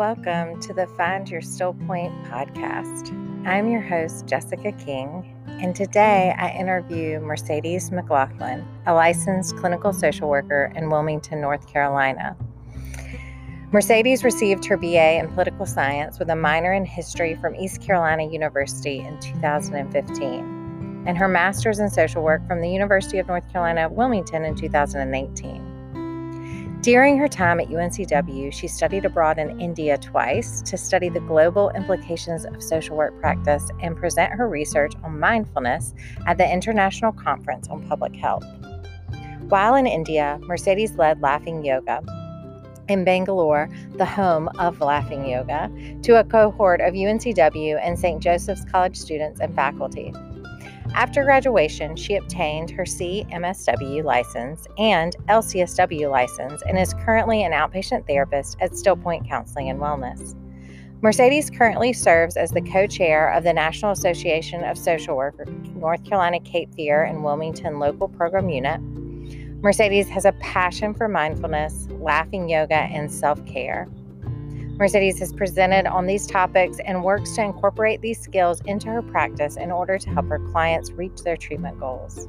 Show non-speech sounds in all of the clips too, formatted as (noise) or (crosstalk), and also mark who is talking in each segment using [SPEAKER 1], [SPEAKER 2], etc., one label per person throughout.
[SPEAKER 1] welcome to the Find Your Still Point podcast. I'm your host, Jessica King, and today I interview Mercedes McLaughlin, a licensed clinical social worker in Wilmington, North Carolina. Mercedes received her BA in political science with a minor in history from East Carolina University in 2015, and her master's in social work from the University of North Carolina, Wilmington in 2018. During her time at UNCW, she studied abroad in India twice to study the global implications of social work practice and present her research on mindfulness at the International Conference on Public Health. While in India, Mercedes led Laughing Yoga in Bangalore, the home of Laughing Yoga, to a cohort of UNCW and St. Joseph's College students and faculty. After graduation, she obtained her CMSW license and LCSW license and is currently an outpatient therapist at Still Point Counseling and Wellness. Mercedes currently serves as the co chair of the National Association of Social Workers, North Carolina Cape Fear and Wilmington Local Program Unit. Mercedes has a passion for mindfulness, laughing yoga, and self care. Mercedes has presented on these topics and works to incorporate these skills into her practice in order to help her clients reach their treatment goals.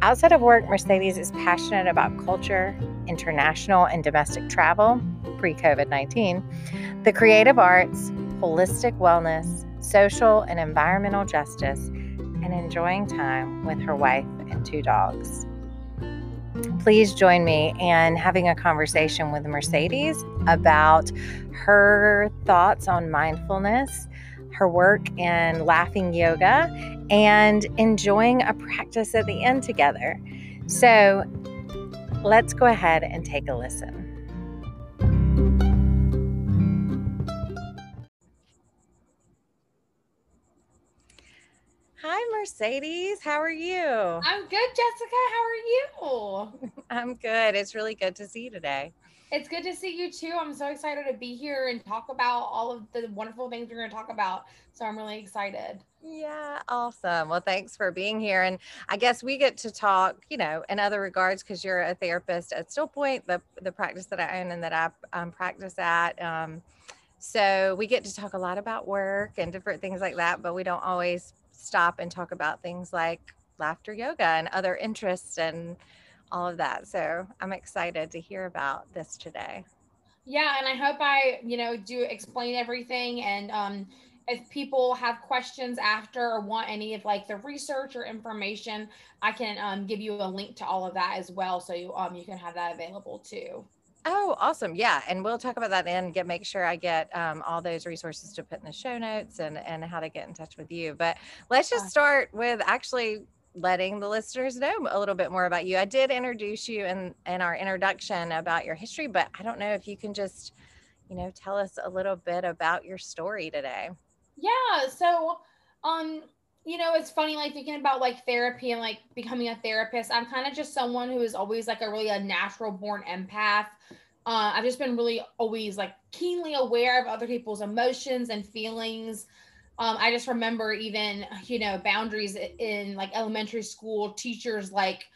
[SPEAKER 1] Outside of work, Mercedes is passionate about culture, international and domestic travel, pre COVID 19, the creative arts, holistic wellness, social and environmental justice, and enjoying time with her wife and two dogs please join me in having a conversation with Mercedes about her thoughts on mindfulness, her work in laughing yoga, and enjoying a practice at the end together. So let's go ahead and take a listen. Hi, Mercedes. How are you?
[SPEAKER 2] I'm good, Jessica. How are
[SPEAKER 1] you? (laughs) I'm good. It's really good to see you today.
[SPEAKER 2] It's good to see you too. I'm so excited to be here and talk about all of the wonderful things we're going to talk about. So I'm really excited.
[SPEAKER 1] Yeah, awesome. Well, thanks for being here. And I guess we get to talk, you know, in other regards because you're a therapist at Stillpoint, the the practice that I own and that I um, practice at. Um, so we get to talk a lot about work and different things like that, but we don't always stop and talk about things like laughter yoga and other interests and all of that. So I'm excited to hear about this today.
[SPEAKER 2] Yeah, and I hope I, you know, do explain everything. And um, if people have questions after or want any of like the research or information, I can um, give you a link to all of that as well, so you um you can have that available too.
[SPEAKER 1] Oh, awesome. Yeah. And we'll talk about that and get make sure I get um, all those resources to put in the show notes and, and how to get in touch with you. But let's just start with actually letting the listeners know a little bit more about you. I did introduce you in, in our introduction about your history, but I don't know if you can just, you know, tell us a little bit about your story today.
[SPEAKER 2] Yeah. So, um, you know, it's funny, like thinking about like therapy and like becoming a therapist. I'm kind of just someone who is always like a really a natural born empath. Uh, I've just been really always like keenly aware of other people's emotions and feelings. Um, I just remember even, you know, boundaries in like elementary school, teachers like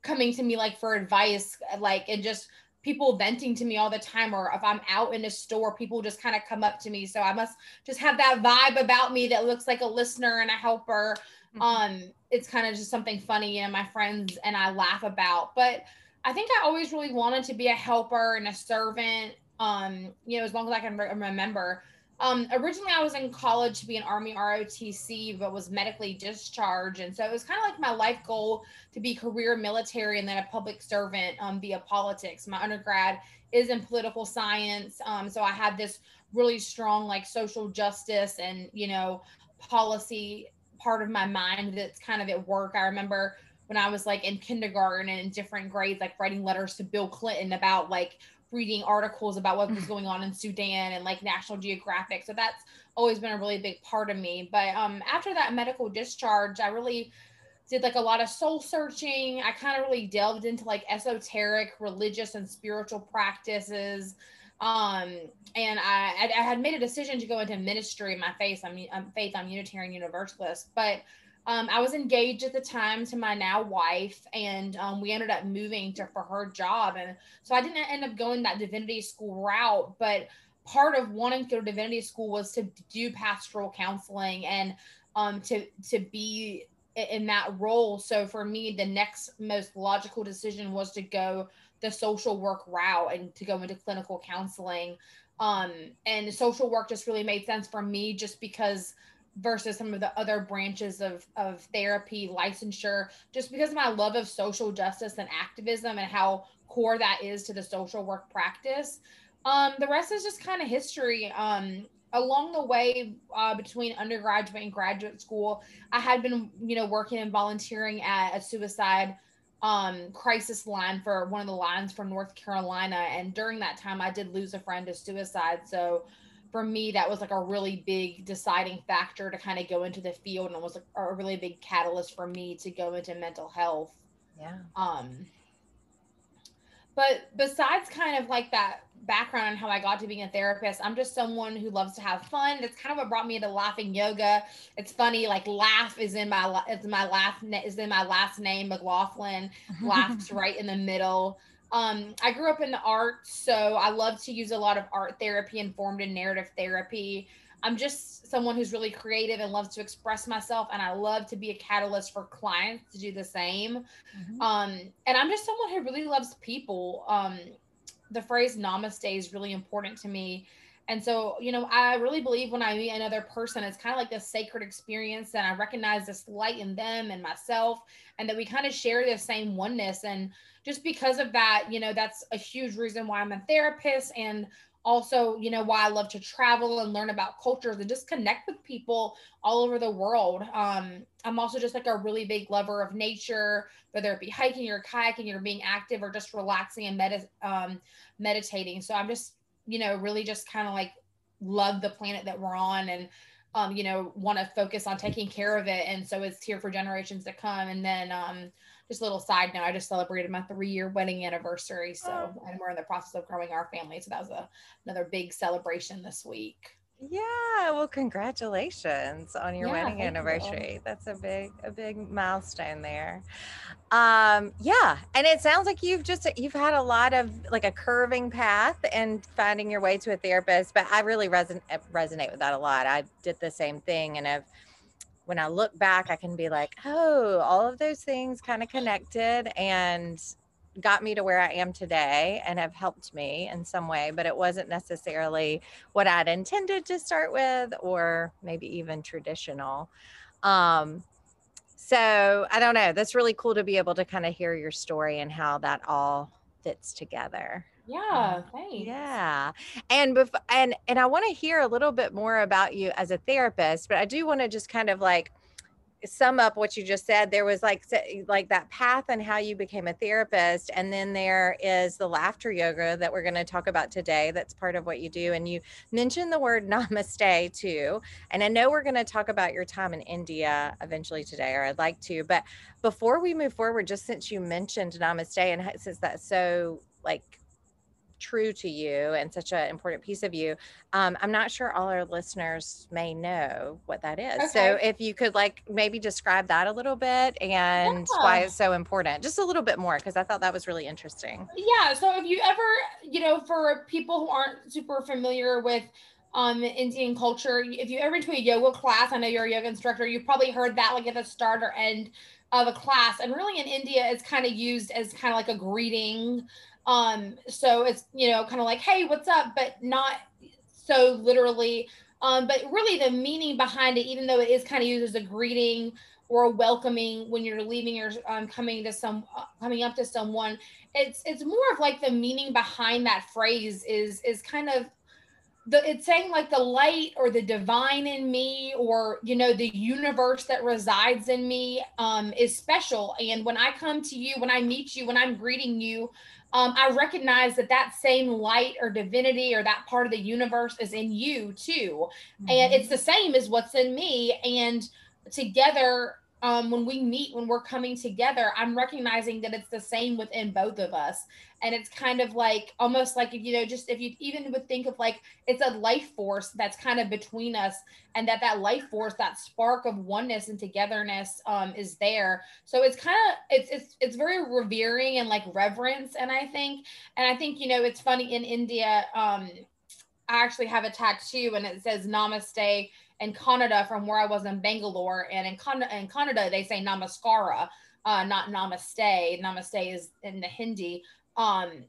[SPEAKER 2] coming to me like for advice, like, and just people venting to me all the time. Or if I'm out in a store, people just kind of come up to me. So I must just have that vibe about me that looks like a listener and a helper. Mm-hmm. Um, it's kind of just something funny, you know, my friends and I laugh about. But I think I always really wanted to be a helper and a servant. Um, you know, as long as I can re- remember. Um, originally, I was in college to be an Army ROTC, but was medically discharged. And so it was kind of like my life goal to be career military and then a public servant um, via politics. My undergrad is in political science. Um, so I had this really strong, like, social justice and, you know, policy part of my mind that's kind of at work. I remember when I was like in kindergarten and in different grades, like writing letters to Bill Clinton about like reading articles about what was going on in Sudan and like National Geographic. So that's always been a really big part of me. But um, after that medical discharge, I really did like a lot of soul searching. I kind of really delved into like esoteric religious and spiritual practices. Um, and I, I had made a decision to go into ministry. My faith, I'm, I'm faith, I'm Unitarian Universalist, but um, I was engaged at the time to my now wife, and um, we ended up moving to for her job, and so I didn't end up going that divinity school route. But part of wanting to go to divinity school was to do pastoral counseling and um, to to be in that role. So for me, the next most logical decision was to go the social work route and to go into clinical counseling. Um, and social work just really made sense for me just because versus some of the other branches of, of therapy, licensure, just because of my love of social justice and activism and how core that is to the social work practice. Um, the rest is just kind of history. Um, along the way uh, between undergraduate and graduate school, I had been, you know, working and volunteering at a suicide um, crisis line for one of the lines from North Carolina. And during that time, I did lose a friend to suicide. So for me, that was like a really big deciding factor to kind of go into the field and it was a, a really big catalyst for me to go into mental health.
[SPEAKER 1] Yeah.
[SPEAKER 2] Um, but besides kind of like that background on how I got to being a therapist. I'm just someone who loves to have fun. That's kind of what brought me into laughing yoga. It's funny, like laugh is in my it's my last is in my last name McLaughlin. Laughs right in the middle. Um, I grew up in the arts, so I love to use a lot of art therapy informed in narrative therapy. I'm just someone who's really creative and loves to express myself, and I love to be a catalyst for clients to do the same. Mm-hmm. Um, and I'm just someone who really loves people. Um, the phrase namaste is really important to me. And so, you know, I really believe when I meet another person, it's kind of like this sacred experience, and I recognize this light in them and myself, and that we kind of share the same oneness. And just because of that, you know, that's a huge reason why I'm a therapist and also, you know, why I love to travel and learn about cultures and just connect with people all over the world. Um, I'm also just like a really big lover of nature, whether it be hiking or kayaking or being active or just relaxing and med- um, meditating. So I'm just, you know, really just kind of like love the planet that we're on and, um, you know, want to focus on taking care of it. And so it's here for generations to come. And then, um, just a little side note, I just celebrated my three year wedding anniversary. So, oh. and we're in the process of growing our family. So that was a, another big celebration this week.
[SPEAKER 1] Yeah, well, congratulations on your yeah, wedding anniversary. You. That's a big, a big milestone there. Um, yeah, and it sounds like you've just you've had a lot of like a curving path and finding your way to a therapist. But I really reson- resonate with that a lot. I did the same thing, and I've when I look back, I can be like, oh, all of those things kind of connected and got me to where I am today and have helped me in some way, but it wasn't necessarily what I'd intended to start with or maybe even traditional. Um, so I don't know. That's really cool to be able to kind of hear your story and how that all fits together.
[SPEAKER 2] Yeah, thanks.
[SPEAKER 1] Yeah. And bef- and and I want to hear a little bit more about you as a therapist, but I do want to just kind of like sum up what you just said there was like like that path and how you became a therapist and then there is the laughter yoga that we're going to talk about today that's part of what you do and you mentioned the word (laughs) namaste too and i know we're going to talk about your time in india eventually today or i'd like to but before we move forward just since you mentioned namaste and since that's so like true to you and such an important piece of you. Um, I'm not sure all our listeners may know what that is. Okay. So if you could like maybe describe that a little bit and yeah. why it's so important, just a little bit more, because I thought that was really interesting.
[SPEAKER 2] Yeah. So if you ever, you know, for people who aren't super familiar with um Indian culture, if you ever to a yoga class, I know you're a yoga instructor, you've probably heard that like at the start or end of a class. And really in India, it's kind of used as kind of like a greeting um, so it's, you know, kind of like, hey, what's up? But not so literally. Um, but really the meaning behind it, even though it is kind of used as a greeting or a welcoming when you're leaving or um, coming to some uh, coming up to someone, it's it's more of like the meaning behind that phrase is is kind of the it's saying like the light or the divine in me or you know the universe that resides in me um is special and when i come to you when i meet you when i'm greeting you um, I recognize that that same light or divinity or that part of the universe is in you too. Mm-hmm. And it's the same as what's in me. And together, um, when we meet, when we're coming together, I'm recognizing that it's the same within both of us. And it's kind of like almost like, if you know, just if you even would think of like it's a life force that's kind of between us, and that that life force, that spark of oneness and togetherness um, is there. So it's kind of, it's, it's, it's very revering and like reverence. And I think, and I think, you know, it's funny in India, um, I actually have a tattoo and it says Namaste in Kannada from where I was in Bangalore. And in, in Kannada, they say Namaskara, uh, not Namaste. Namaste is in the Hindi. Um,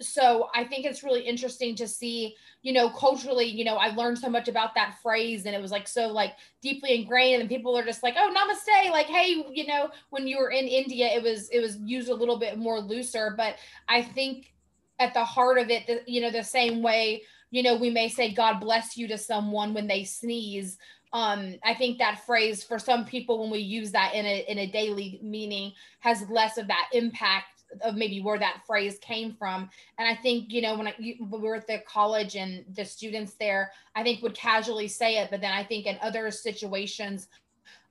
[SPEAKER 2] so I think it's really interesting to see, you know, culturally, you know, I learned so much about that phrase and it was like so like deeply ingrained and people are just like, oh, namaste. Like, hey, you know, when you were in India, it was it was used a little bit more looser. But I think at the heart of it, the, you know, the same way, you know, we may say God bless you to someone when they sneeze. Um, I think that phrase for some people when we use that in a in a daily meaning has less of that impact of maybe where that phrase came from. And I think, you know, when, I, when we were at the college and the students there, I think would casually say it. But then I think in other situations,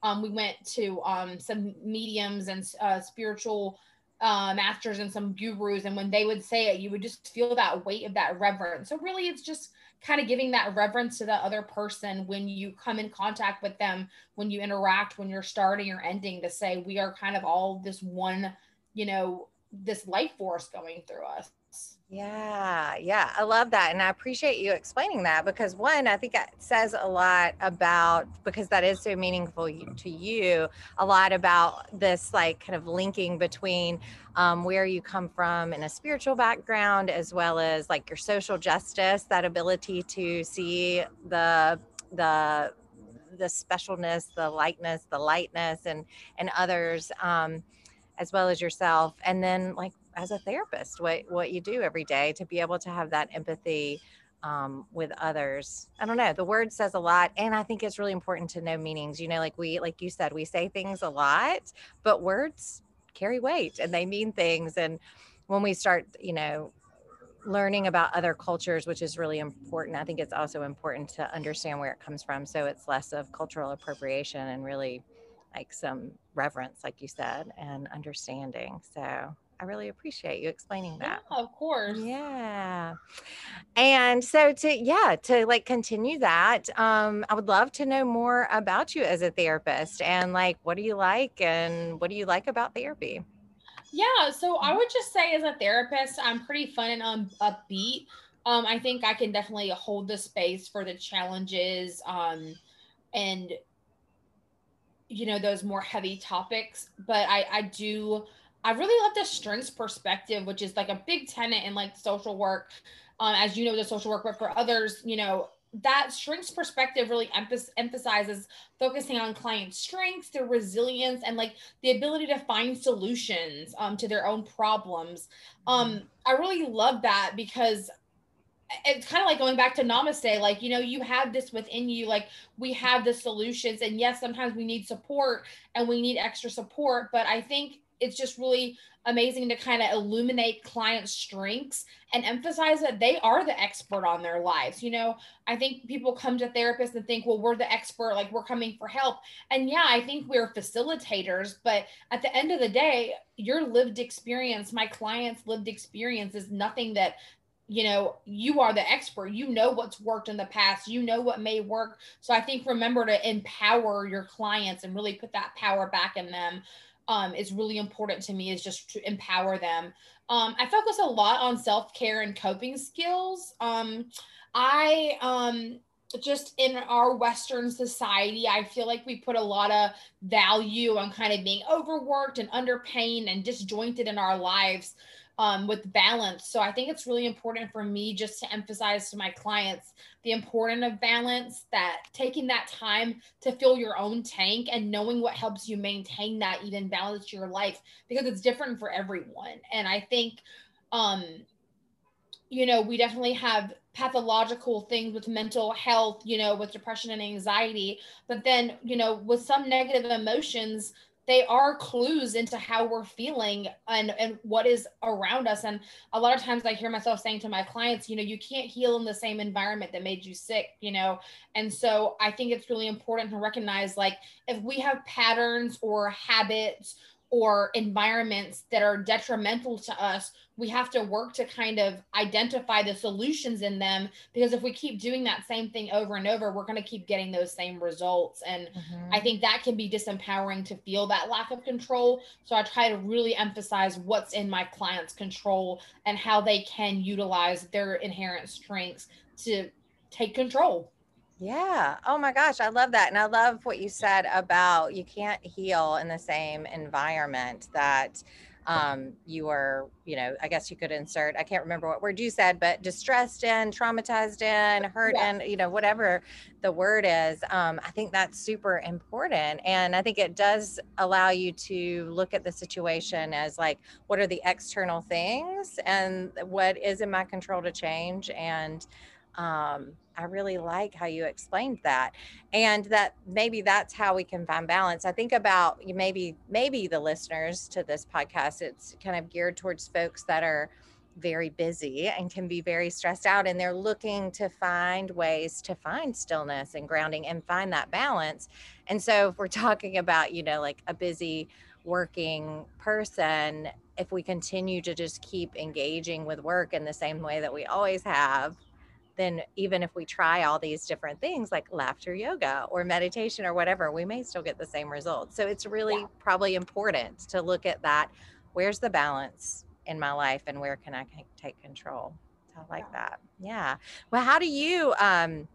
[SPEAKER 2] um, we went to um, some mediums and uh, spiritual uh, masters and some gurus. And when they would say it, you would just feel that weight of that reverence. So really, it's just kind of giving that reverence to the other person when you come in contact with them, when you interact, when you're starting or ending to say, we are kind of all this one, you know, this life force going through us.
[SPEAKER 1] Yeah, yeah, I love that. And I appreciate you explaining that because one, I think it says a lot about, because that is so meaningful to you, a lot about this like kind of linking between um, where you come from in a spiritual background as well as like your social justice, that ability to see the, the, the specialness, the lightness, the lightness, and and others. Um, as well as yourself and then like as a therapist what what you do every day to be able to have that empathy um, with others i don't know the word says a lot and i think it's really important to know meanings you know like we like you said we say things a lot but words carry weight and they mean things and when we start you know learning about other cultures which is really important i think it's also important to understand where it comes from so it's less of cultural appropriation and really like some reverence, like you said, and understanding. So I really appreciate you explaining that.
[SPEAKER 2] Yeah, of course.
[SPEAKER 1] Yeah. And so to yeah, to like continue that, um, I would love to know more about you as a therapist and like what do you like and what do you like about therapy?
[SPEAKER 2] Yeah, so I mm-hmm. would just say as a therapist, I'm pretty fun and um, upbeat. Um, I think I can definitely hold the space for the challenges um, and you know those more heavy topics but i i do i really love the strengths perspective which is like a big tenet in like social work um, as you know the social work but for others you know that strengths perspective really emphasizes focusing on client strengths their resilience and like the ability to find solutions um, to their own problems. Um, i really love that because it's kind of like going back to namaste like you know you have this within you like we have the solutions and yes sometimes we need support and we need extra support but i think it's just really amazing to kind of illuminate clients' strengths and emphasize that they are the expert on their lives. You know, I think people come to therapists and think, well, we're the expert, like we're coming for help. And yeah, I think we're facilitators, but at the end of the day, your lived experience, my client's lived experience is nothing that you know you are the expert you know what's worked in the past you know what may work so i think remember to empower your clients and really put that power back in them um, is really important to me is just to empower them. Um, i focus a lot on self-care and coping skills. Um, i um, just in our western society i feel like we put a lot of value on kind of being overworked and underpaid and disjointed in our lives um, with balance. So I think it's really important for me just to emphasize to my clients the importance of balance, that taking that time to fill your own tank and knowing what helps you maintain that even balance your life because it's different for everyone. And I think, um, you know, we definitely have pathological things with mental health, you know, with depression and anxiety. But then, you know, with some negative emotions, they are clues into how we're feeling and and what is around us. And a lot of times i hear myself saying to my clients you know you can't heal in the same environment that made you sick you know? And so i think it's really important to recognize like if we have patterns or habits or environments that are detrimental to us, we have to work to kind of identify the solutions in them because if we keep doing that same thing over and over, we're going to keep getting those same results. And mm-hmm. I think that can be disempowering to feel that lack of control. So I try to really emphasize what's in my client's control and how they can utilize their inherent strengths to take control.
[SPEAKER 1] Yeah. Oh my gosh, I love that. And I love what you said about you can't heal in the same environment that um, you are, you know, I guess you could insert, I can't remember what word you said, but distressed in, traumatized in, hurt yeah. in, you know, whatever the word is. Um, I think that's super important. And I think it does allow you to look at the situation as like, what are the external things and what is in my control to change? And, um, I really like how you explained that. And that maybe that's how we can find balance. I think about maybe maybe the listeners to this podcast it's kind of geared towards folks that are very busy and can be very stressed out and they're looking to find ways to find stillness and grounding and find that balance. And so if we're (laughs) talking about, you know, like a busy working person, if we continue to just keep engaging with work in the same way that we always have, then even if we try all these different things like laughter yoga or meditation or whatever, we may still get the same results. So it's really yeah. probably important to look at that. Where's the balance in my life and where can I take control? I like yeah. that. Yeah. Well, how do you um,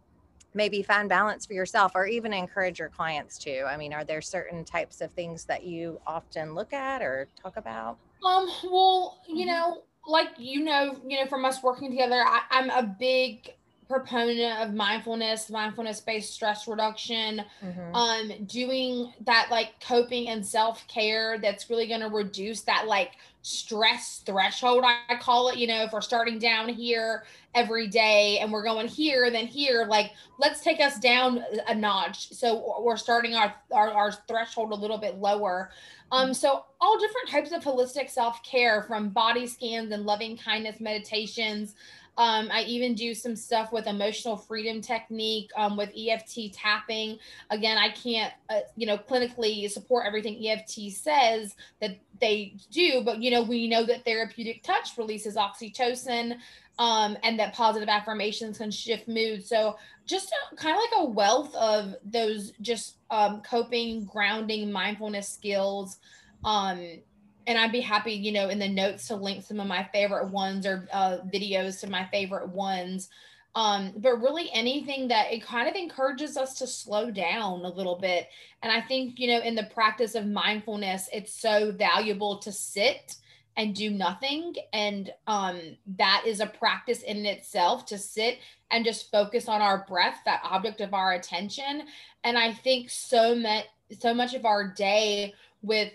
[SPEAKER 1] maybe find balance for yourself or even encourage your clients to? I mean, are there certain types of things that you often look at or talk about?
[SPEAKER 2] Um, well, you mm-hmm. know, like you know, you know, from us working together, I, I'm a big proponent of mindfulness, mindfulness based stress reduction, mm-hmm. um, doing that like coping and self care that's really going to reduce that like stress threshold, I call it. You know, if we're starting down here every day and we're going here, then here, like let's take us down a notch. So we're starting our, our, our threshold a little bit lower. Um, so all different types of holistic self-care from body scans and loving kindness meditations. Um, I even do some stuff with emotional freedom technique um, with EFT tapping. Again, I can't, uh, you know, clinically support everything EFT says that they do, but you know, we know that therapeutic touch releases oxytocin, um, and that positive affirmations can shift mood. So just a, kind of like a wealth of those just um, coping, grounding, mindfulness skills. Um, and I'd be happy, you know, in the notes to link some of my favorite ones or uh, videos to my favorite ones. Um, but really anything that it kind of encourages us to slow down a little bit. And I think, you know, in the practice of mindfulness, it's so valuable to sit and do nothing and um, that is a practice in itself to sit and just focus on our breath that object of our attention and i think so much so much of our day with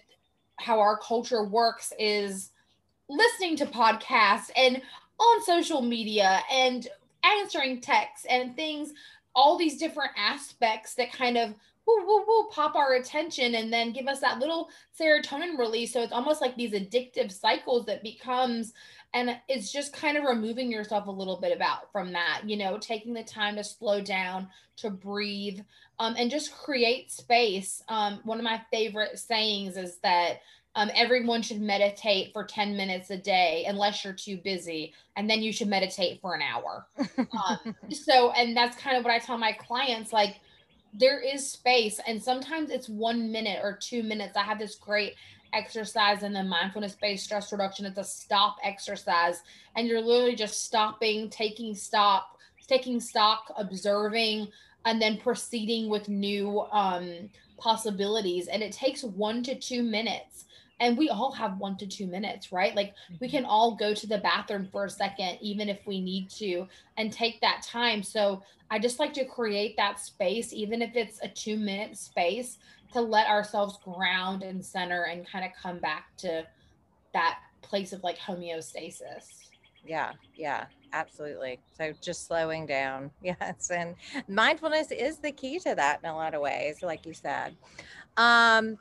[SPEAKER 2] how our culture works is listening to podcasts and on social media and answering texts and things all these different aspects that kind of woo, woo, woo, pop our attention and then give us that little serotonin release. So it's almost like these addictive cycles that becomes, and it's just kind of removing yourself a little bit about from that, you know, taking the time to slow down, to breathe, um, and just create space. Um, one of my favorite sayings is that um, everyone should meditate for 10 minutes a day unless you're too busy and then you should meditate for an hour um, (laughs) so and that's kind of what i tell my clients like there is space and sometimes it's one minute or two minutes i have this great exercise in the mindfulness based stress reduction. It's a stop exercise. And you're literally just stopping taking stop taking stock observing and then proceeding with new um, possibilities. And it takes one to two minutes. And we all have one to two minutes right? Like we mm-hmm. can all go to the bathroom for a second even if we need to and take that time. So i just like to create that space even if it's a two minute space to let ourselves ground and center and kind of come back to that place of like homeostasis
[SPEAKER 1] yeah yeah absolutely so just slowing down (laughs) yes and mindfulness is the key to that in a lot of ways like you said um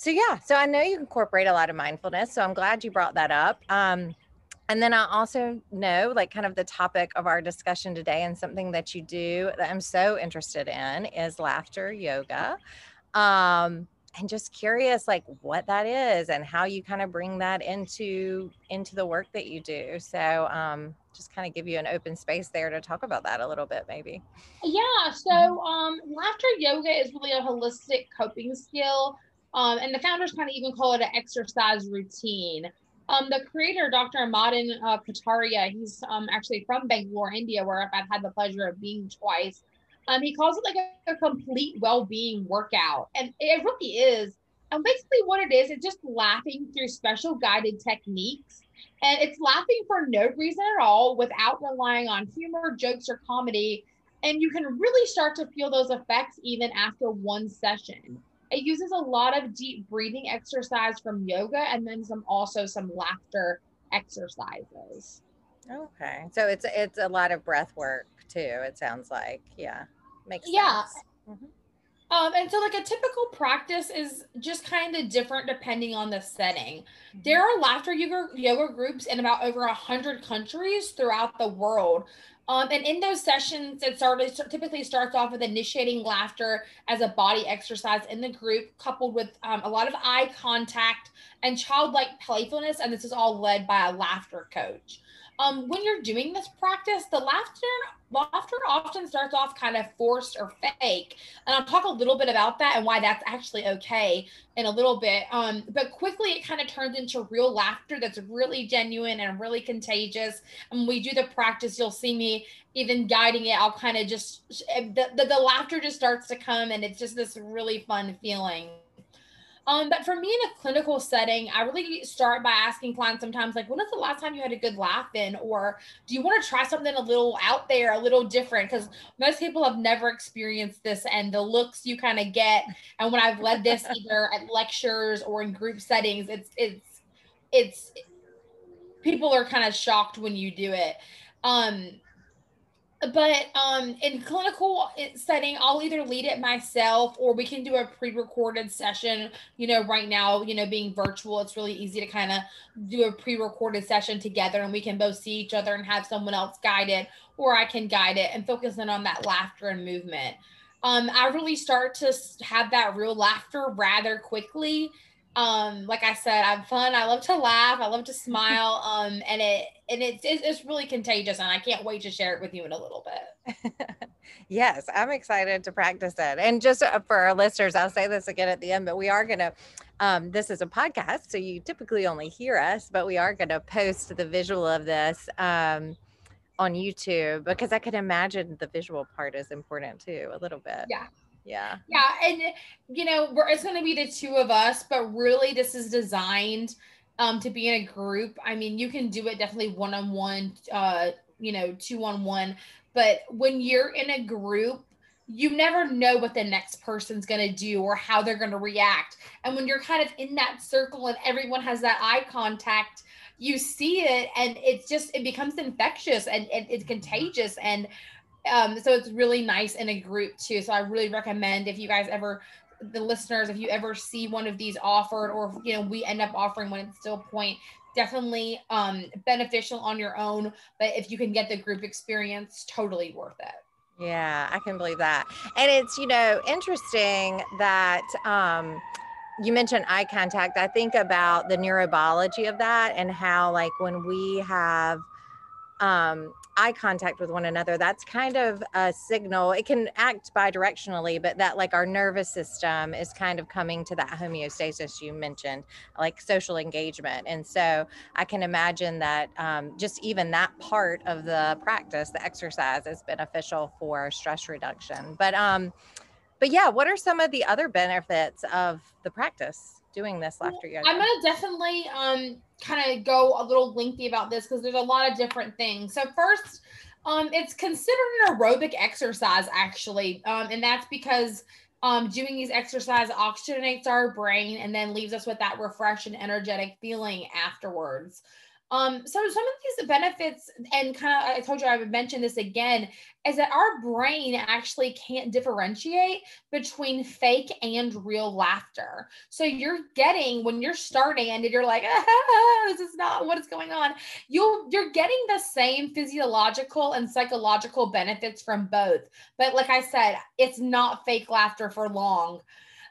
[SPEAKER 1] so yeah, so I know you incorporate a lot of mindfulness. So I'm glad you brought that up. Um, and then I also know, like, kind of the topic of our discussion today, and something that you do that I'm so interested in is laughter yoga. Um, and just curious, like, what that is and how you kind of bring that into into the work that you do. So, um, just kind of give you an open space there to talk about that a little bit, maybe.
[SPEAKER 2] Yeah. So, mm-hmm. um, laughter yoga is really a holistic coping skill um, and the founders kind of even call it an exercise routine. Um, the creator, Dr. Madan uh, Kataria, he's um, actually from Bangalore, India, where I've had the pleasure of being twice. Um, he calls it like a, a complete well-being workout, and it really is. And basically, what it is, it's just laughing through special guided techniques, and it's laughing for no reason at all, without relying on humor, jokes, or comedy. And you can really start to feel those effects even after one session. It uses a lot of deep breathing exercise from yoga and then some also some laughter exercises.
[SPEAKER 1] Okay. So it's it's a lot of breath work too, it sounds like. Yeah. Makes
[SPEAKER 2] yeah.
[SPEAKER 1] sense. Mm-hmm.
[SPEAKER 2] Um, and so like a typical practice is just kind of different depending on the setting. Mm-hmm. There are laughter yoga, yoga groups in about over a hundred countries throughout the world. Um, and in those sessions, it started typically starts off with initiating laughter as a body exercise in the group, coupled with um, a lot of eye contact and childlike playfulness. And this is all led by a laughter coach um, when you're doing this practice, the laughter laughter often starts off kind of forced or fake, and I'll talk a little bit about that and why that's actually okay in a little bit. Um, but quickly, it kind of turns into real laughter that's really genuine and really contagious. And when we do the practice, you'll see me even guiding it. I'll kind of just the, the the laughter just starts to come, and it's just this really fun feeling. Um, but for me in a clinical setting, I really start by asking clients sometimes, like, when was the last time you had a good laugh in? Or do you want to try something a little out there, a little different? Because most people have never experienced this and the looks you kind of get. And when I've led this (laughs) either at lectures or in group settings, it's, it's, it's, people are kind of shocked when you do it. Um, but um in clinical setting i'll either lead it myself or we can do a pre-recorded session you know right now you know being virtual it's really easy to kind of do a pre-recorded session together and we can both see each other and have someone else guide it or i can guide it and focus in on that laughter and movement. Um i really start to have that real laughter rather quickly um like i said i'm fun. I love to laugh. I love to smile. (laughs) Um and it and it's it's really contagious and i can't wait to share it with you in a little bit. (laughs)
[SPEAKER 1] Yes i'm excited to practice it. And just uh, for our listeners i'll say this again at the end but we are going to um, this is a podcast so you typically only hear us but we are going to post the visual of this um, on youtube because i can imagine the visual part is important too a little bit.
[SPEAKER 2] Yeah
[SPEAKER 1] yeah.
[SPEAKER 2] Yeah and you know we're, it's going to be the two of us but really this is designed um to be in a group. I mean you can do it definitely one-on-one uh you know two-on-one but when you're in a group you never know what the next person's going to do or how they're going to react. And when you're kind of in that circle and everyone has that eye contact you see it and it's just it becomes infectious and, and it's contagious. And um, so it's really nice in a group too. So I really recommend if you guys ever the listeners, if you ever see one of these offered or you know, we end up offering one at Still Point, definitely um beneficial on your own. But if you can get the group experience, totally worth it.
[SPEAKER 1] Yeah, I can believe that. And it's, you know, interesting that um you mentioned eye contact. I think about the neurobiology of that and how like when we have um eye contact with one another, that's kind of a signal. It can act bidirectionally, but that like our nervous system is kind of coming to that homeostasis you mentioned, like social engagement. And so I can imagine that um, just even that part of the practice, the exercise, is beneficial for stress reduction. But um, but yeah, what are some of the other benefits of the practice? doing this laughter yoga?
[SPEAKER 2] I'm gonna definitely um kind of go a little lengthy about this because there's a lot of different things. So first, um, it's considered an aerobic exercise actually, um, and that's because um, doing these exercises oxygenates our brain and then leaves us with that refreshed and energetic feeling afterwards. Um, so some of these benefits, and kind of I told you I would mention this again, is that our brain actually can't differentiate between fake and real laughter. So you're getting when you're starting and you're like, (laughs) ah, this is not what is going on. You'll you're getting the same physiological and psychological benefits from both. But like I said, it's not fake laughter for long.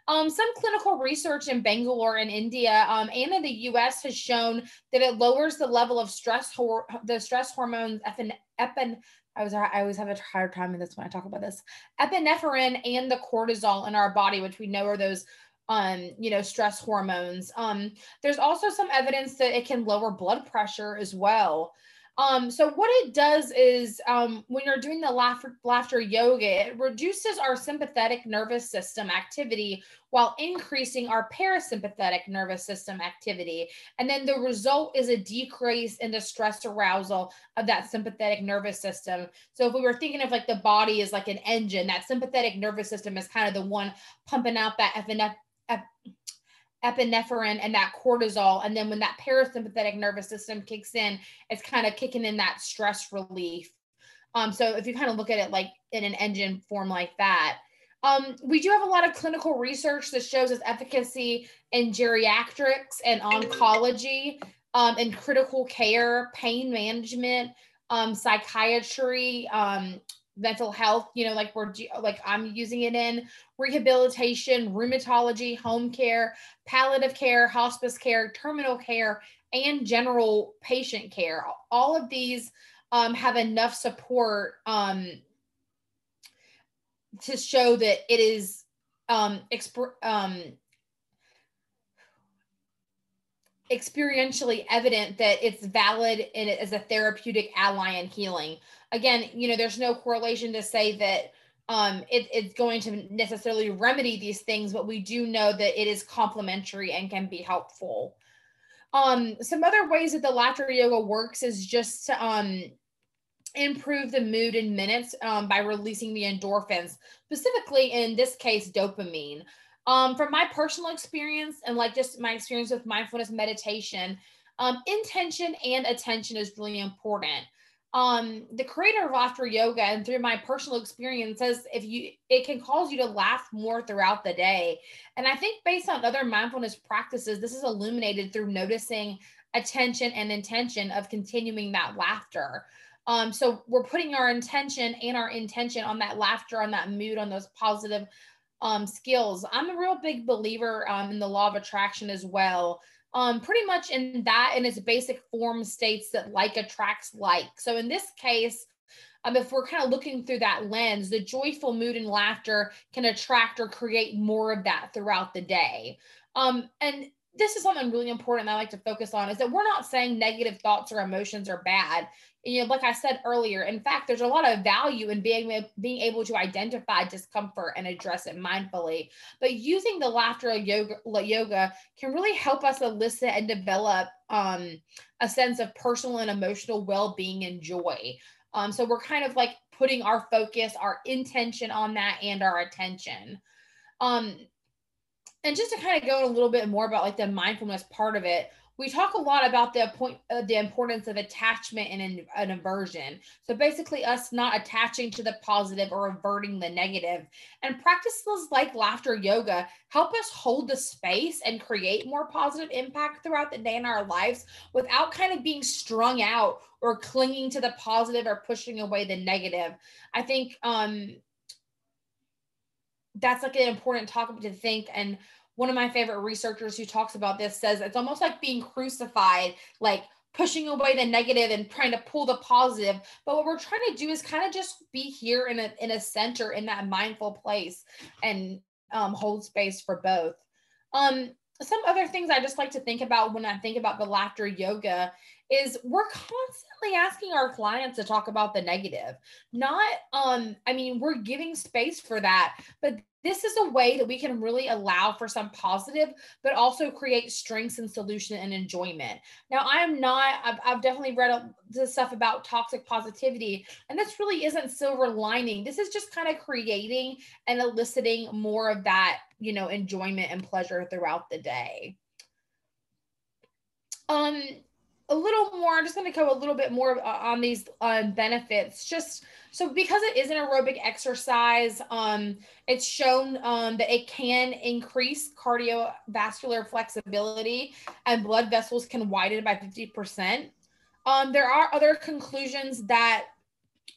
[SPEAKER 2] Um, some clinical research in Bangalore in India um, and in the U.S. has shown that it lowers the level of stress, hor- the stress hormones epin, epin I was I always have a hard time in this when I talk about this epinephrine and the cortisol in our body, which we know are those um, you know, stress hormones. Um, there's also some evidence that it can lower blood pressure as well. Um, so what it does is um, when you're doing the laughter, laughter yoga, it reduces our sympathetic nervous system activity while increasing our parasympathetic nervous system activity. And then the result is a decrease in the stress arousal of that sympathetic nervous system. So if we were thinking of like the body is like an engine, that sympathetic nervous system is kind of the one pumping out that epinephrine and that cortisol. And then when that parasympathetic nervous system kicks in, it's kind of kicking in that stress relief. Um, so if you kind of look at it like in an engine form like that, um, we do have a lot of clinical research that shows its efficacy in geriatrics and oncology, um, critical care, pain management, um, psychiatry, um, mental health, you know, like we're like I'm using it in rehabilitation, rheumatology, home care, palliative care, hospice care, terminal care, and general patient care. All of these um, have enough support um, to show that it is um, exp- um, experientially evident that it's valid in as a therapeutic ally in healing. Again, you know, there's no correlation to say that um, it, it's going to necessarily remedy these things, but we do know that it is complementary and can be helpful. Um, some other ways that the laughter yoga works is just to um, improve the mood in minutes um, by releasing the endorphins, specifically in this case, dopamine. Um, from my personal experience and like just my experience with mindfulness meditation, um, intention and attention is really important. Um the creator of laughter yoga and through my personal experience says if you it can cause you to laugh more throughout the day. And i think based on other mindfulness practices this is illuminated through noticing attention and intention of continuing that laughter. Um so we're putting our intention and our intention on that laughter on that mood on those positive um skills i'm a real big believer um in the law of attraction as well um, pretty much in that in its basic form states that like attracts like. So in this case, um, if we're kind of looking through that lens, the joyful mood and laughter can attract or create more of that throughout the day. Um, and this is something really important I like to focus on is that we're not saying negative thoughts or emotions are bad you know, like I said earlier, in fact, there's a lot of value in being being able to identify discomfort and address it mindfully. But using the laughter yoga, yoga can really help us elicit and develop um, a sense of personal and emotional well-being and joy. Um, so we're kind of like putting our focus, our intention on that, and our attention. Um, and just to kind of go a little bit more about like the mindfulness part of it, we talk a lot about the point uh, the importance of attachment and an, aversion. So basically us not attaching to the positive or averting the negative. And practices like laughter yoga help us hold the space and create more positive impact throughout the day in our lives without kind of being strung out or clinging to the positive or pushing away the negative. I think um that's like an important topic to think and one of my favorite researchers who talks about this says it's almost like being crucified, like pushing away the negative and trying to pull the positive. But what we're trying to do is kind of just be here in a in a center in that mindful place and um, hold space for both. Um, some other things I just like to think about when I think about the laughter yoga is we're constantly asking our clients to talk about the negative. Not um I mean we're giving space for that, but this is a way that we can really allow for some positive, but also create strengths and solution and enjoyment. Now, I am not, I've, I've definitely read the stuff about toxic positivity, and this really isn't silver lining. This is just kind of creating and eliciting more of that, you know, enjoyment and pleasure throughout the day. Um, a little more, I'm just going to go a little bit more uh, on these uh, benefits. Just so because it is an aerobic exercise, um, it's shown um, that it can increase cardiovascular flexibility and blood vessels can widen by 50%. Um, there are other conclusions that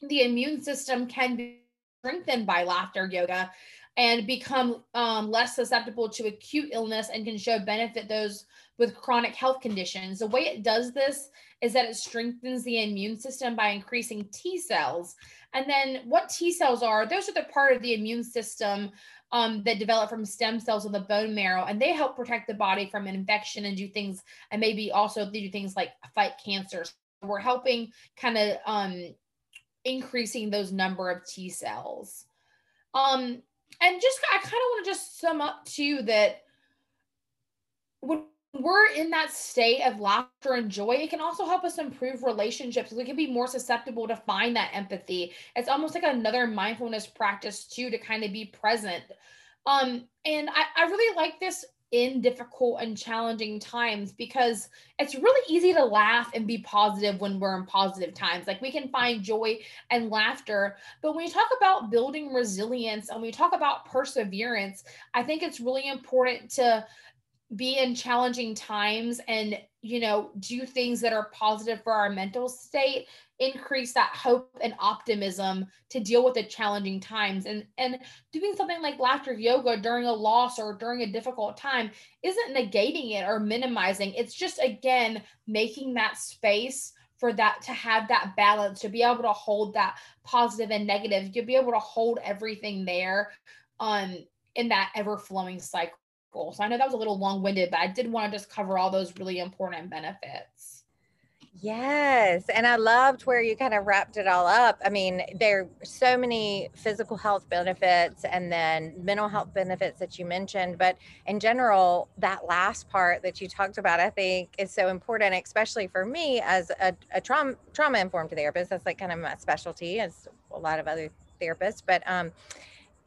[SPEAKER 2] the immune system can be strengthened by laughter yoga and become um, less susceptible to acute illness and can show benefit those with chronic health conditions. The way it does this is that it strengthens the immune system by increasing T cells. And then what T cells are, those are the part of the immune system um, that develop from stem cells in the bone marrow, and they help protect the body from an infection and do things, and maybe also do things like fight cancer. So we're helping kind of um, increasing those number of T cells. Um, and just I kind of want to just sum up too that when we're in that state of laughter and joy, it can also help us improve relationships. We can be more susceptible to find that empathy. It's almost like another mindfulness practice too to kind of be present. Um, and I, I really like this in difficult and challenging times because it's really easy to laugh and be positive when we're in positive times. Like we can find joy and laughter. But when you talk about building resilience and we talk about perseverance, I think it's really important to be in challenging times and you know do things that are positive for our mental state increase that hope and optimism to deal with the challenging times. And and doing something like laughter yoga during a loss or during a difficult time isn't negating it or minimizing. It's just again making that space for that to have that balance to be able to hold that positive and negative to be able to hold everything there um in that ever flowing cycle so I know that was a little long winded, but I did want to just cover all those really important benefits.
[SPEAKER 1] Yes. And I loved where you kind of wrapped it all up. I mean, there are so many physical health benefits and then mental health benefits that you mentioned. But in general, that last part that you talked about, I think is so important, especially for me as a, a trauma trauma informed therapist. That's like kind of my specialty as a lot of other therapists. But um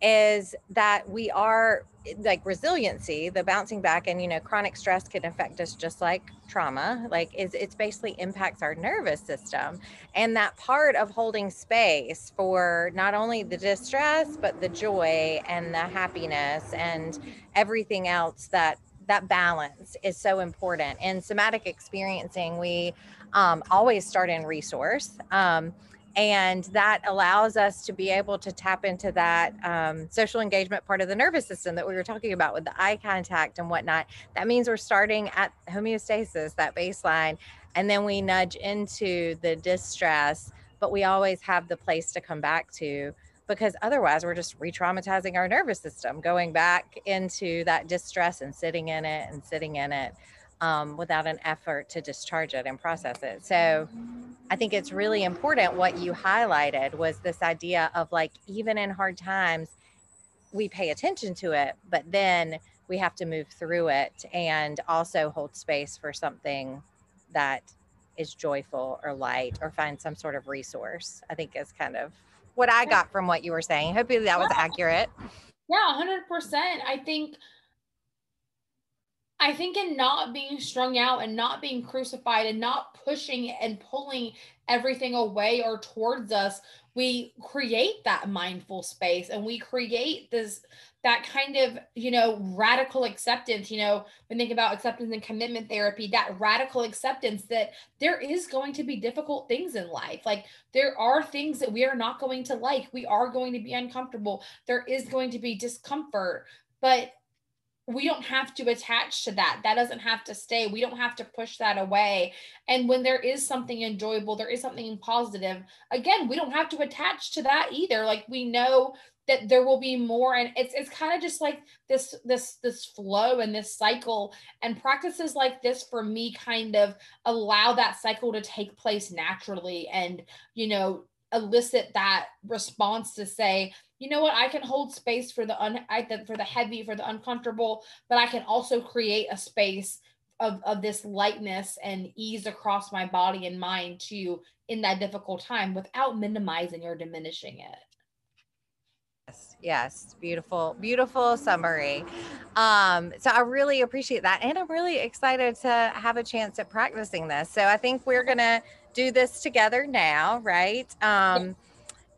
[SPEAKER 1] is that we are like resiliency the bouncing back and you know chronic stress can affect us just like trauma like is it's basically impacts our nervous system. And that part of holding space for not only the distress but the joy and the happiness and everything else that that balance is so important. In somatic experiencing we um, always start in resource. Um, and that allows us to be able to tap into that um, social engagement part of the nervous system that we were talking about with the eye contact and whatnot. That means we're starting at homeostasis that baseline and then we nudge into the distress but we always have the place to come back to because otherwise we're just re-traumatizing our nervous system going back into that distress and sitting in it and sitting in it um, without an effort to discharge it and process it. So I think it's really important what you highlighted was this idea of like, even in hard times, we pay attention to it, but then we have to move through it and also hold space for something that is joyful or light or find some sort of resource. I think is kind of what I got from what you were saying. Hopefully that was accurate.
[SPEAKER 2] Yeah, 100%. I think I think in not being strung out and not being crucified and not pushing and pulling everything away or towards us, we create that mindful space and we create this that kind of you know radical acceptance you know when think about acceptance and commitment therapy that radical acceptance that there is going to be difficult things in life. Like there are things that we are not going to like. We are going to be uncomfortable. There is going to be discomfort. But we don't have to attach to that. That doesn't have to stay. We don't have to push that away. And when there is something enjoyable, there is something positive, again, we don't have to attach to that either. Like we know that there will be more and it's it's kind of just like this this this flow and this cycle and practices like this for me kind of allow that cycle to take place naturally and you know elicit that response to say you know what i can hold space for the un I, for the heavy for the uncomfortable but i can also create a space of, of this lightness and ease across my body and mind too in that difficult time without minimizing or diminishing it
[SPEAKER 1] Yes, yes, beautiful, beautiful summary. Um, so I really appreciate that, and I'm really excited to have a chance at practicing this. So I think we're gonna do this together now, right? Um,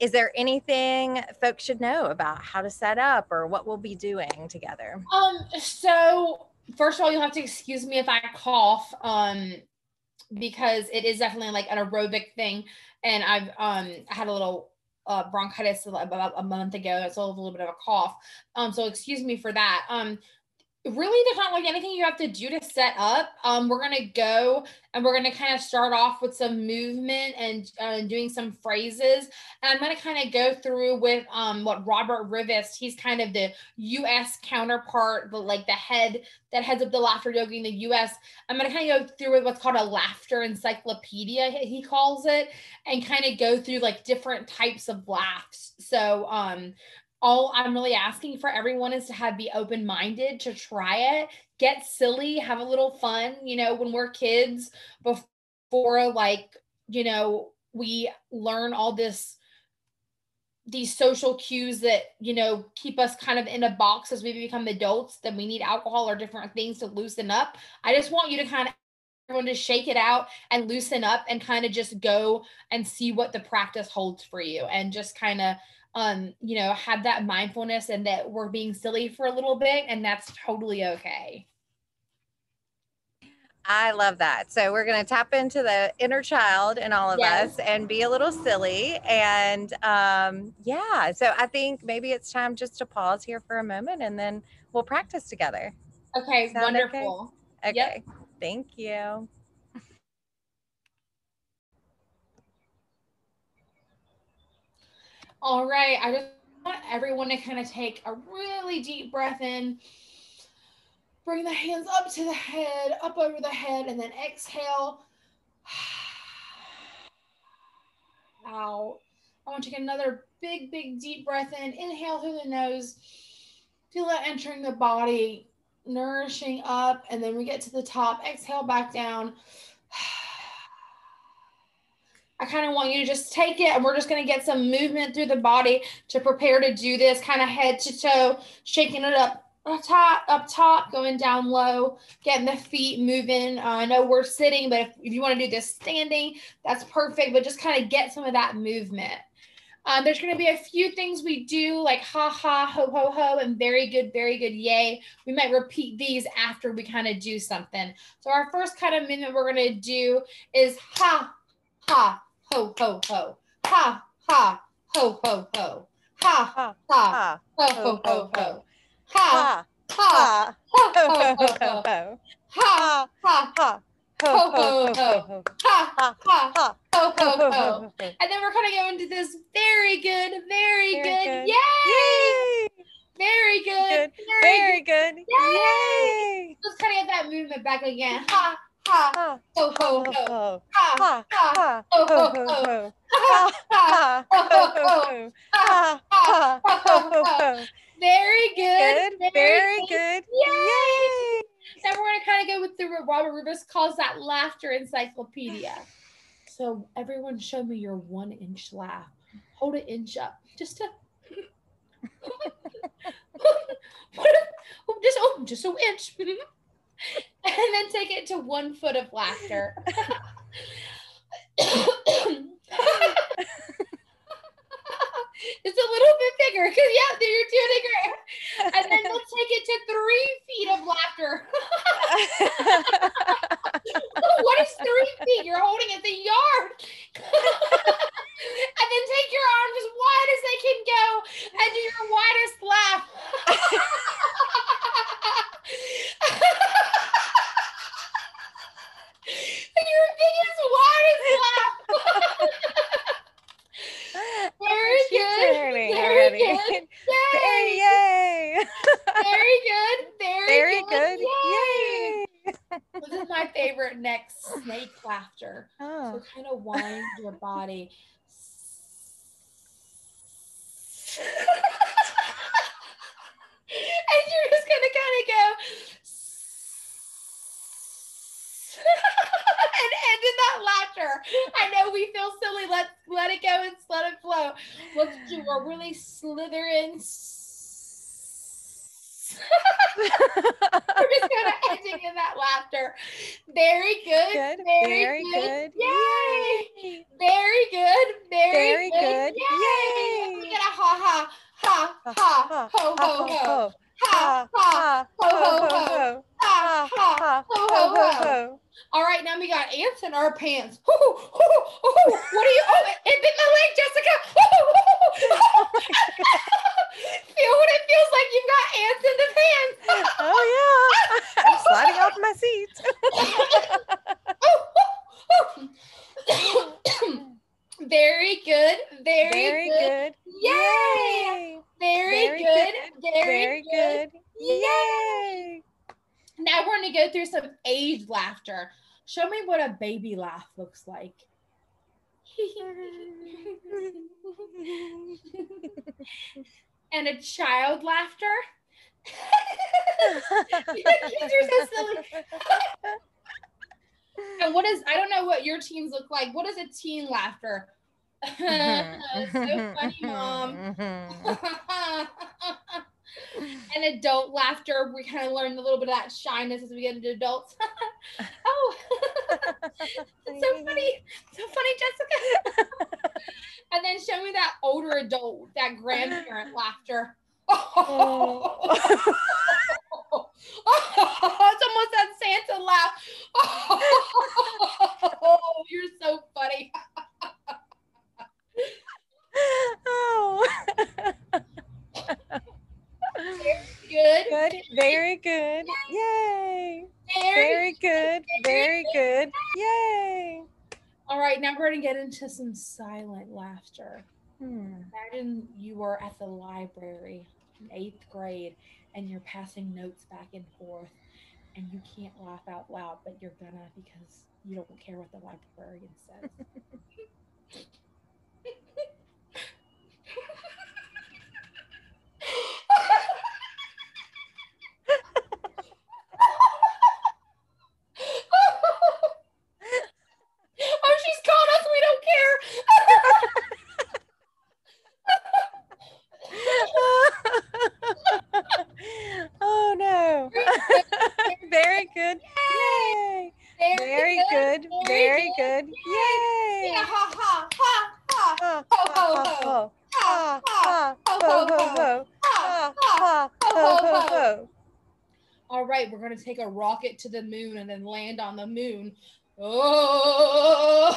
[SPEAKER 1] is there anything folks should know about how to set up or what we'll be doing together?
[SPEAKER 2] Um, so first of all, you'll have to excuse me if I cough, um, because it is definitely like an aerobic thing. And I've um had a little uh, bronchitis about a month ago. It's a little, a little bit of a cough. Um, so excuse me for that. Um, really there's not like anything you have to do to set up. Um we're gonna go and we're gonna kind of start off with some movement and uh, doing some phrases. And i'm gonna kind of go through with um what robert rivest he's kind of the us counterpart the like the head that heads up the laughter yoga in the us i'm gonna kind of go through with what's called a laughter encyclopedia he calls it and kind of go through like different types of laughs. So um all I'm really asking for everyone is to have be open minded to try it, get silly, have a little fun. You know, when we're kids, before like, you know, we learn all this these social cues that you know keep us kind of in a box as we become adults then we need alcohol or different things to loosen up i just want you to kind of everyone to shake it out and loosen up and kind of just go and see what the practice holds for you and just kind of um, you know, have that mindfulness and that we're being silly for a little bit, and that's totally okay.
[SPEAKER 1] I love that. So we're going to tap into the inner child in all of yes. us and be a little silly. And um, yeah, so I think maybe it's time just to pause here for a moment and then we'll practice together.
[SPEAKER 2] Okay, Sound wonderful.
[SPEAKER 1] Okay. okay. Yep. Thank you.
[SPEAKER 2] All right. I just want everyone to kind of take a really deep breath in. Bring the hands up to the head, up over the head, and then exhale. (sighs) Out. I want to take another big, big, deep breath in. Inhale through the nose. Feel it entering the body, nourishing up. And then we get to the top. Exhale back down. I kind of want you to just take it and we're just going to get some movement through the body to prepare to do this kind of head to toe, shaking it up top, up top, going down low, getting the feet moving. Uh, I know we're sitting, but if, if you want to do this standing, that's perfect, but just kind of get some of that movement. Um, there's going to be a few things we do like ha ha, ho ho ho, and very good, very good, yay. We might repeat these after we kind of do something. So our first kind of movement we're going to do is ha ha, ho, ho, ho. Ha, ha, ho, ho, ho. Ha, ha, ha, ho, ho, ho, ho. Ha, ha, ho, ho, ho, ho. Ha, ha, ha. Ho, ho, ho. Ha, ha, ha. Ho, ho, ho. And then we're kind of going to this very good, very, very good. good. Yay! Yay! Very good.
[SPEAKER 1] good. Very, very good. good. Yay! Yay!
[SPEAKER 2] Let's kind of get that movement back again. Ha, ha, ho, ho, ho. (laughs) Very good.
[SPEAKER 1] Good. Very good. Yay!
[SPEAKER 2] Now we're going to kind of go with the Robert Rivest calls that laughter encyclopedia. So everyone show me your one inch laugh. Hold an inch up. Just to (laughs) just oh just an inch (laughs) (laughs) and then take it to one foot of laughter. (laughs) it's a little bit bigger because yeah, you're doing great. And then let's (laughs) take it to three feet of laughter. what is three feet? You're holding it the yard. and then take your arms as wide as they can go and do your widest laugh. (laughs) your biggest widest laugh. (laughs) Very good. Very good. Yay.
[SPEAKER 1] Yay.
[SPEAKER 2] Very good. Very,
[SPEAKER 1] Very
[SPEAKER 2] good.
[SPEAKER 1] good.
[SPEAKER 2] Yay. Yay. this is my favorite next snake laughter. Oh. So kind of wind your body. (laughs) and you're just gonna kind of go (laughs) and end in that laughter. I know we feel silly. Let's let it go and let it flow. Let's do a really slithering. (laughs) We're just kind of ending in that laughter. Very good. good very, very, good. good. Yay. Yay. Very good. Very, very good. good. Yay. Yay. We get a ha ha ha ha ho ho ho. Ha ha ho ho ho. Ha ha ho ho ho. All right, now we got ants in our pants. What are you? Oh, it bit my leg, Jessica. Feel what it feels like. You've got ants in the pants.
[SPEAKER 1] oh yeah, I'm sliding off my
[SPEAKER 2] seat. Very good. Very,
[SPEAKER 1] Very
[SPEAKER 2] good.
[SPEAKER 1] good.
[SPEAKER 2] Yay! Very,
[SPEAKER 1] Very
[SPEAKER 2] good.
[SPEAKER 1] good.
[SPEAKER 2] Very,
[SPEAKER 1] Very
[SPEAKER 2] good.
[SPEAKER 1] good. Yay!
[SPEAKER 2] Now we're going to go through some age laughter. Show me what a baby laugh looks like. (laughs) and a child laughter. Kids are so silly. And what is, I don't know what your teens look like. What is a teen laughter? Mm-hmm, (laughs) so mm-hmm, funny, mom. Mm-hmm, (laughs) and adult laughter, we kind of learn a little bit of that shyness as we get into adults. (laughs) oh, that's so funny. So funny, Jessica. and then show me that older adult, that grandparent laughter.
[SPEAKER 1] Oh.
[SPEAKER 2] it's almost that Santa laugh. oh, you're so funny.
[SPEAKER 1] oh.
[SPEAKER 2] Good.
[SPEAKER 1] good. Very good. Yay.
[SPEAKER 2] Very
[SPEAKER 1] Very good. Very good. Yay.
[SPEAKER 2] All right, now we're going to get into some silent laughter.
[SPEAKER 1] Hmm.
[SPEAKER 2] Imagine you were at the library in eighth grade and you're passing notes back and forth and you can't laugh out loud, but you're gonna because you don't care what the librarian says. (laughs) oh, she's called us. We don't care.
[SPEAKER 1] oh no. Very good. Yay. Very good. Very good. Yay.
[SPEAKER 2] Yeah, ha ha ha ha
[SPEAKER 1] Ha,
[SPEAKER 2] Ho, ho,
[SPEAKER 1] ha,
[SPEAKER 2] ho.
[SPEAKER 1] ho.
[SPEAKER 2] ha
[SPEAKER 1] Ha,
[SPEAKER 2] ha
[SPEAKER 1] ha,
[SPEAKER 2] ho,
[SPEAKER 1] ho,
[SPEAKER 2] ho,
[SPEAKER 1] ho,
[SPEAKER 2] ho.
[SPEAKER 1] ho.
[SPEAKER 2] ha
[SPEAKER 1] Ha,
[SPEAKER 2] ha.
[SPEAKER 1] ha,
[SPEAKER 2] ho,
[SPEAKER 1] ho,
[SPEAKER 2] ho,
[SPEAKER 1] ho,
[SPEAKER 2] ho.
[SPEAKER 1] ho.
[SPEAKER 2] All right, we're gonna take a rocket to the moon and then land on the moon. Oh,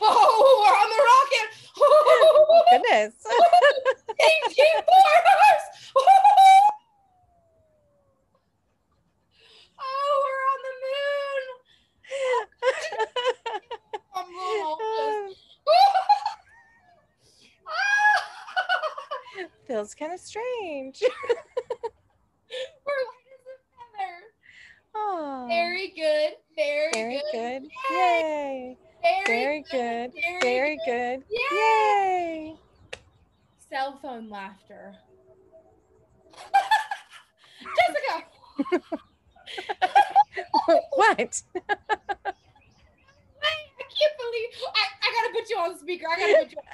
[SPEAKER 2] oh we're on the rocket.
[SPEAKER 1] Oh, Goodness.
[SPEAKER 2] 18 bars. oh, we're on the moon. I'm going home.
[SPEAKER 1] Feels kind of strange.
[SPEAKER 2] We're light as a feather.
[SPEAKER 1] Oh,
[SPEAKER 2] Very good. Very,
[SPEAKER 1] very
[SPEAKER 2] good.
[SPEAKER 1] Yay. Very good. Very good.
[SPEAKER 2] Yay. Cell phone laughter. (laughs) Jessica, (laughs)
[SPEAKER 1] What? (laughs)
[SPEAKER 2] I can't believe I, I gotta put you on speaker. I gotta put you on.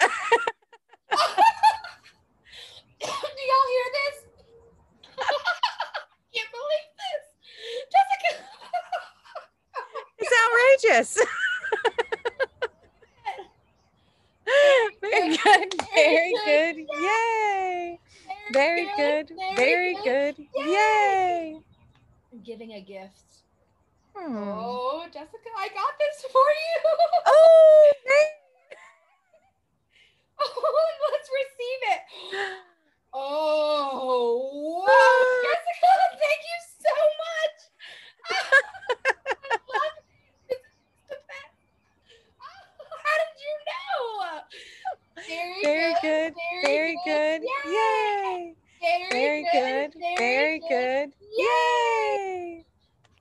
[SPEAKER 2] Do y'all hear this? can't believe this. Jessica.
[SPEAKER 1] Outrageous. (laughs) Very good. Very good. Yay. Very good. Very good. Yay.
[SPEAKER 2] I'm giving a gift.
[SPEAKER 1] Hmm.
[SPEAKER 2] Oh, Jessica, I got this for you. (laughs)
[SPEAKER 1] Oh, great.
[SPEAKER 2] Oh, let's receive it. Oh, wow, Jessica, thank you so much. I love you. This is the best. How did you know? Very,
[SPEAKER 1] Very good. Very good.
[SPEAKER 2] Yay.
[SPEAKER 1] Yay. Very good. Very good. Yay.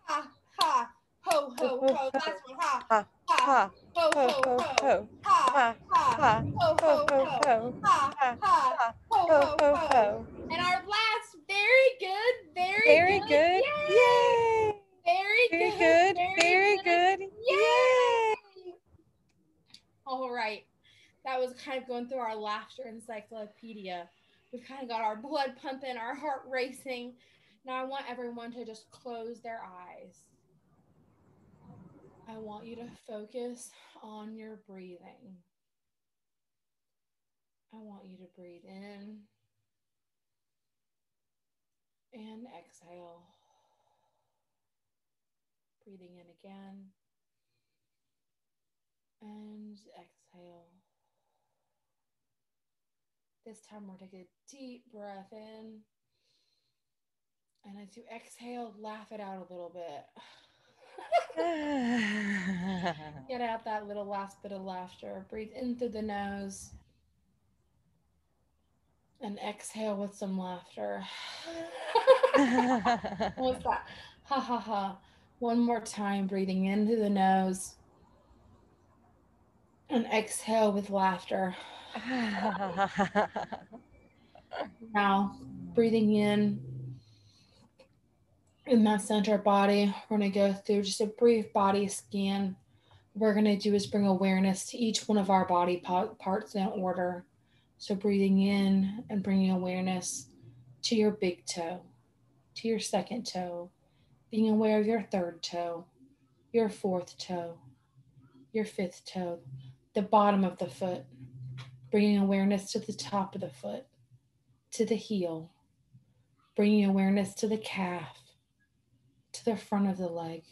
[SPEAKER 2] Ha, ha, ho, ho, ho. Last one. Ha,
[SPEAKER 1] Ha,
[SPEAKER 2] ha,
[SPEAKER 1] ha,
[SPEAKER 2] ho,
[SPEAKER 1] ho,
[SPEAKER 2] ho,
[SPEAKER 1] ho,
[SPEAKER 2] ho.
[SPEAKER 1] ho.
[SPEAKER 2] Ha,
[SPEAKER 1] Ha,
[SPEAKER 2] ha,
[SPEAKER 1] ha,
[SPEAKER 2] ho,
[SPEAKER 1] ho,
[SPEAKER 2] ho,
[SPEAKER 1] ho,
[SPEAKER 2] ho.
[SPEAKER 1] ho.
[SPEAKER 2] Ha,
[SPEAKER 1] Ha,
[SPEAKER 2] ha,
[SPEAKER 1] ha,
[SPEAKER 2] ho,
[SPEAKER 1] ho,
[SPEAKER 2] ho,
[SPEAKER 1] ho,
[SPEAKER 2] ho.
[SPEAKER 1] ho.
[SPEAKER 2] And our last, very good, very,
[SPEAKER 1] Very good.
[SPEAKER 2] Yay.
[SPEAKER 1] Yay.
[SPEAKER 2] Very,
[SPEAKER 1] Very good. Very good. Yay.
[SPEAKER 2] All right. That was kind of going through our laughter encyclopedia. We've kind of got our blood pumping, our heart racing. Now I want everyone to just close their eyes. I want you to focus on your breathing. I want you to breathe in and exhale. Breathing in again and exhale. This time we're take a deep breath in. And as you exhale, laugh it out a little bit. (laughs) Get out that little last bit of laughter. Breathe in through the nose. And exhale with some laughter. (laughs) What's that? Ha ha ha. One more time, breathing in through the nose. And exhale with laughter. (laughs) now, breathing in in that center body, we're going to go through just a brief body scan. What we're going to do is bring awareness to each one of our body parts in order. So, breathing in and bringing awareness to your big toe, to your second toe, being aware of your third toe, your fourth toe, your fifth toe, the bottom of the foot, bringing awareness to the top of the foot, to the heel, bringing awareness to the calf, to the front of the leg,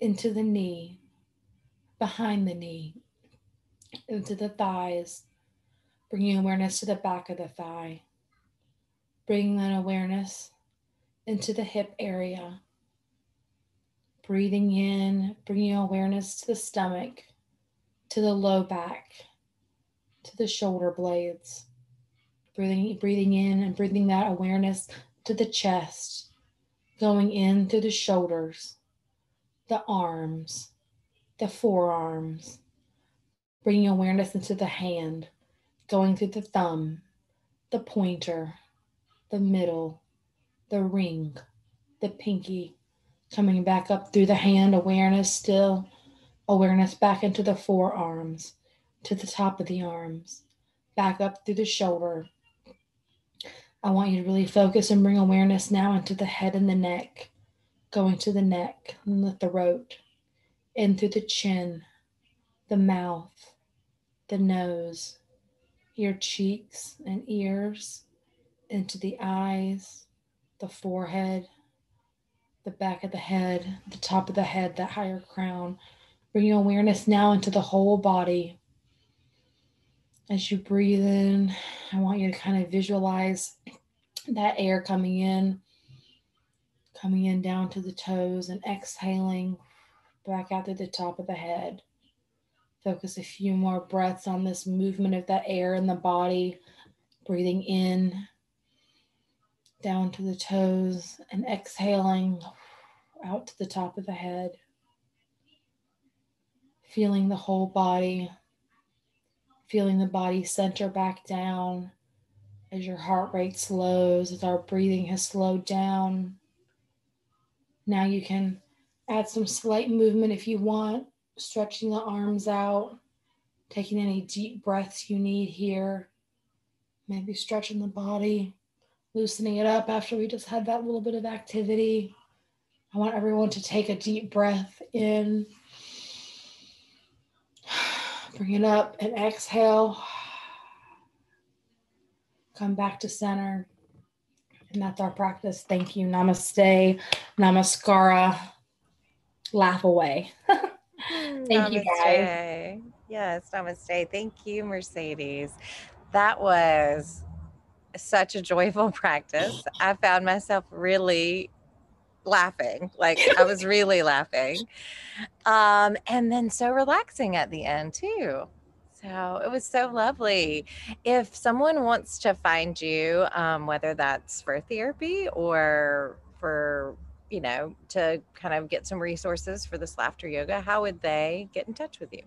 [SPEAKER 2] into the knee, behind the knee, into the thighs, bringing awareness to the back of the thigh, bringing that awareness into the hip area, breathing in, bringing awareness to the stomach, to the low back, to the shoulder blades, breathing, breathing in and breathing that awareness to the chest, going in through the shoulders, the arms, the forearms, bringing awareness into the hand, going through the thumb, the pointer, the middle, the ring, the pinky, coming back up through the hand, awareness still, awareness back into the forearms, to the top of the arms, back up through the shoulder, I want you to really focus and bring awareness now into the head and the neck, going to the neck and the throat, in through the chin, the mouth, the nose, your cheeks and ears, into the eyes, the forehead, the back of the head, the top of the head, that higher crown. Bringing awareness now into the whole body. As you breathe in, I want you to kind of visualize that air coming in, coming in down to the toes and exhaling back out to the top of the head. Focus a few more breaths on this movement of that air in the body, breathing in down to the toes and exhaling out to the top of the head. Feeling the whole body, feeling the body center back down as your heart rate slows, as our breathing has slowed down. Now you can add some slight movement if you want, stretching the arms out, taking any deep breaths you need here. Maybe stretching the body, loosening it up after we just had that little bit of activity. I want everyone to take a deep breath in, bring it up, and exhale come back to center. And that's our practice. Thank you. Namaste. Namaskara. Laugh away. (laughs) Thank namaste. you guys.
[SPEAKER 1] Yes, namaste. Thank you, Mercedes. That was such a joyful (laughs) practice. I found myself really laughing like (laughs) i was really laughing um and then so relaxing at the end too so it was so lovely. If someone wants to find you, um, whether that's for therapy or for, you know, to kind of get some resources for this laughter yoga, how would they get in touch with you?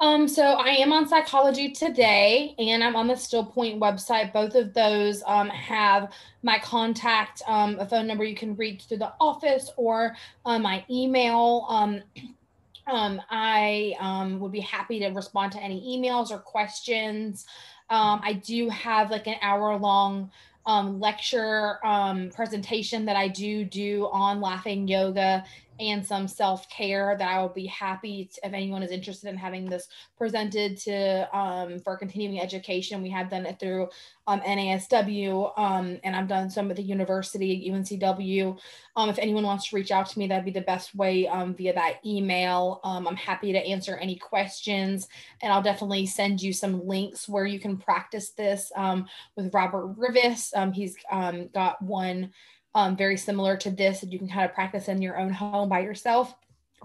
[SPEAKER 2] Um, so I am on Psychology Today and I'm on the Still Point website. Both of those um, have my contact, um, a phone number you can reach through the office or uh, my email. Um, (clears throat) um, I um, would be happy to respond to any emails or questions. Um, I do have like an hour long um, lecture um, presentation that I do do on laughing yoga and some self care that I would be happy to, if anyone is interested in having this presented to um, for continuing education. We have done it through um, NASW, um, and I've done some at the university, UNCW. Um, if anyone wants to reach out to me, that'd be the best way um, via that email. Um, I'm happy to answer any questions, and I'll definitely send you some links where you can practice this with Robert Rivest. he's got one um, very similar to this that you can kind of practice in your own home by yourself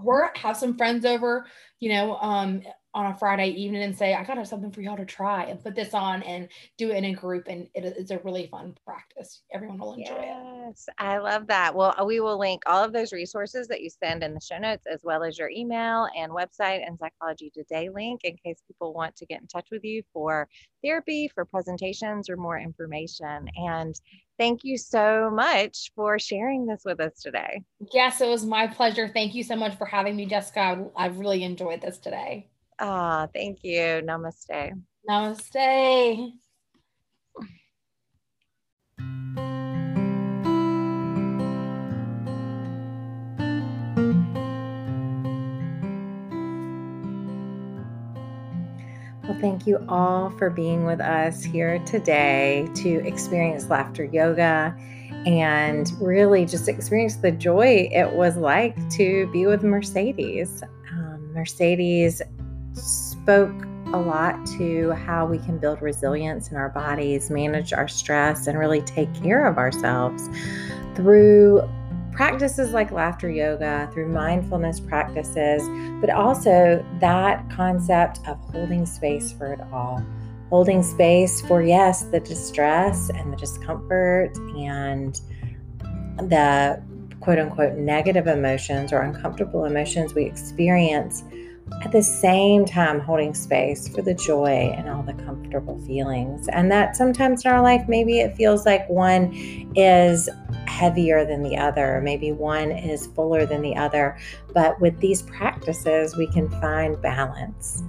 [SPEAKER 2] or have some friends over, you know, um, on a Friday evening and say, I got have something for y'all to try and put this on and do it in a group. And it, it's a really fun practice. Everyone will enjoy yes,
[SPEAKER 1] it. Yes, I love that. Well, uh, we will link all of those resources that you send in the show notes, as well as your email and website and Psychology Today link in case people want to get in touch with you for therapy, for presentations, or more information. And thank you so much for sharing this with us today.
[SPEAKER 2] Yes, it was my pleasure. Thank you so much for having me, Jessica. I really enjoyed this today.
[SPEAKER 1] Ah, oh, thank you. Namaste.
[SPEAKER 2] Namaste.
[SPEAKER 1] Well, thank you all for being with us here today to experience laughter yoga and really just experience the joy it was like to be with Mercedes. Um, Mercedes spoke a lot to how we can build resilience in our bodies, manage our stress, and really take care of ourselves through practices like laughter yoga, through mindfulness practices, but also that concept of holding space for it all. Holding space for, yes, the distress and the discomfort and the quote unquote negative emotions or uncomfortable emotions we experience at the same time holding space for the joy and all the comfortable feelings. And that sometimes in our life, maybe it feels like one is heavier than the other, maybe one is fuller than the other. But with these practices, we can find balance.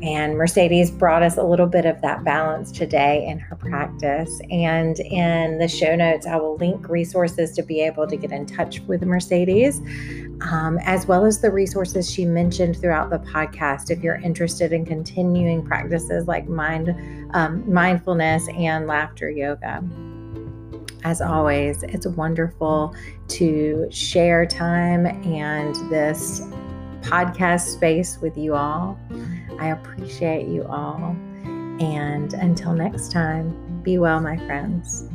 [SPEAKER 1] And Mercedes brought us a little bit of that balance today in her practice. And in the show notes, I will link resources to be able to get in touch with Mercedes, um, as well as the resources she mentioned throughout the podcast. If you're interested in continuing practices like mind, um, mindfulness and laughter yoga. As always, it's wonderful to share time and this podcast space with you all. I appreciate you all. And until next time, be well, my friends.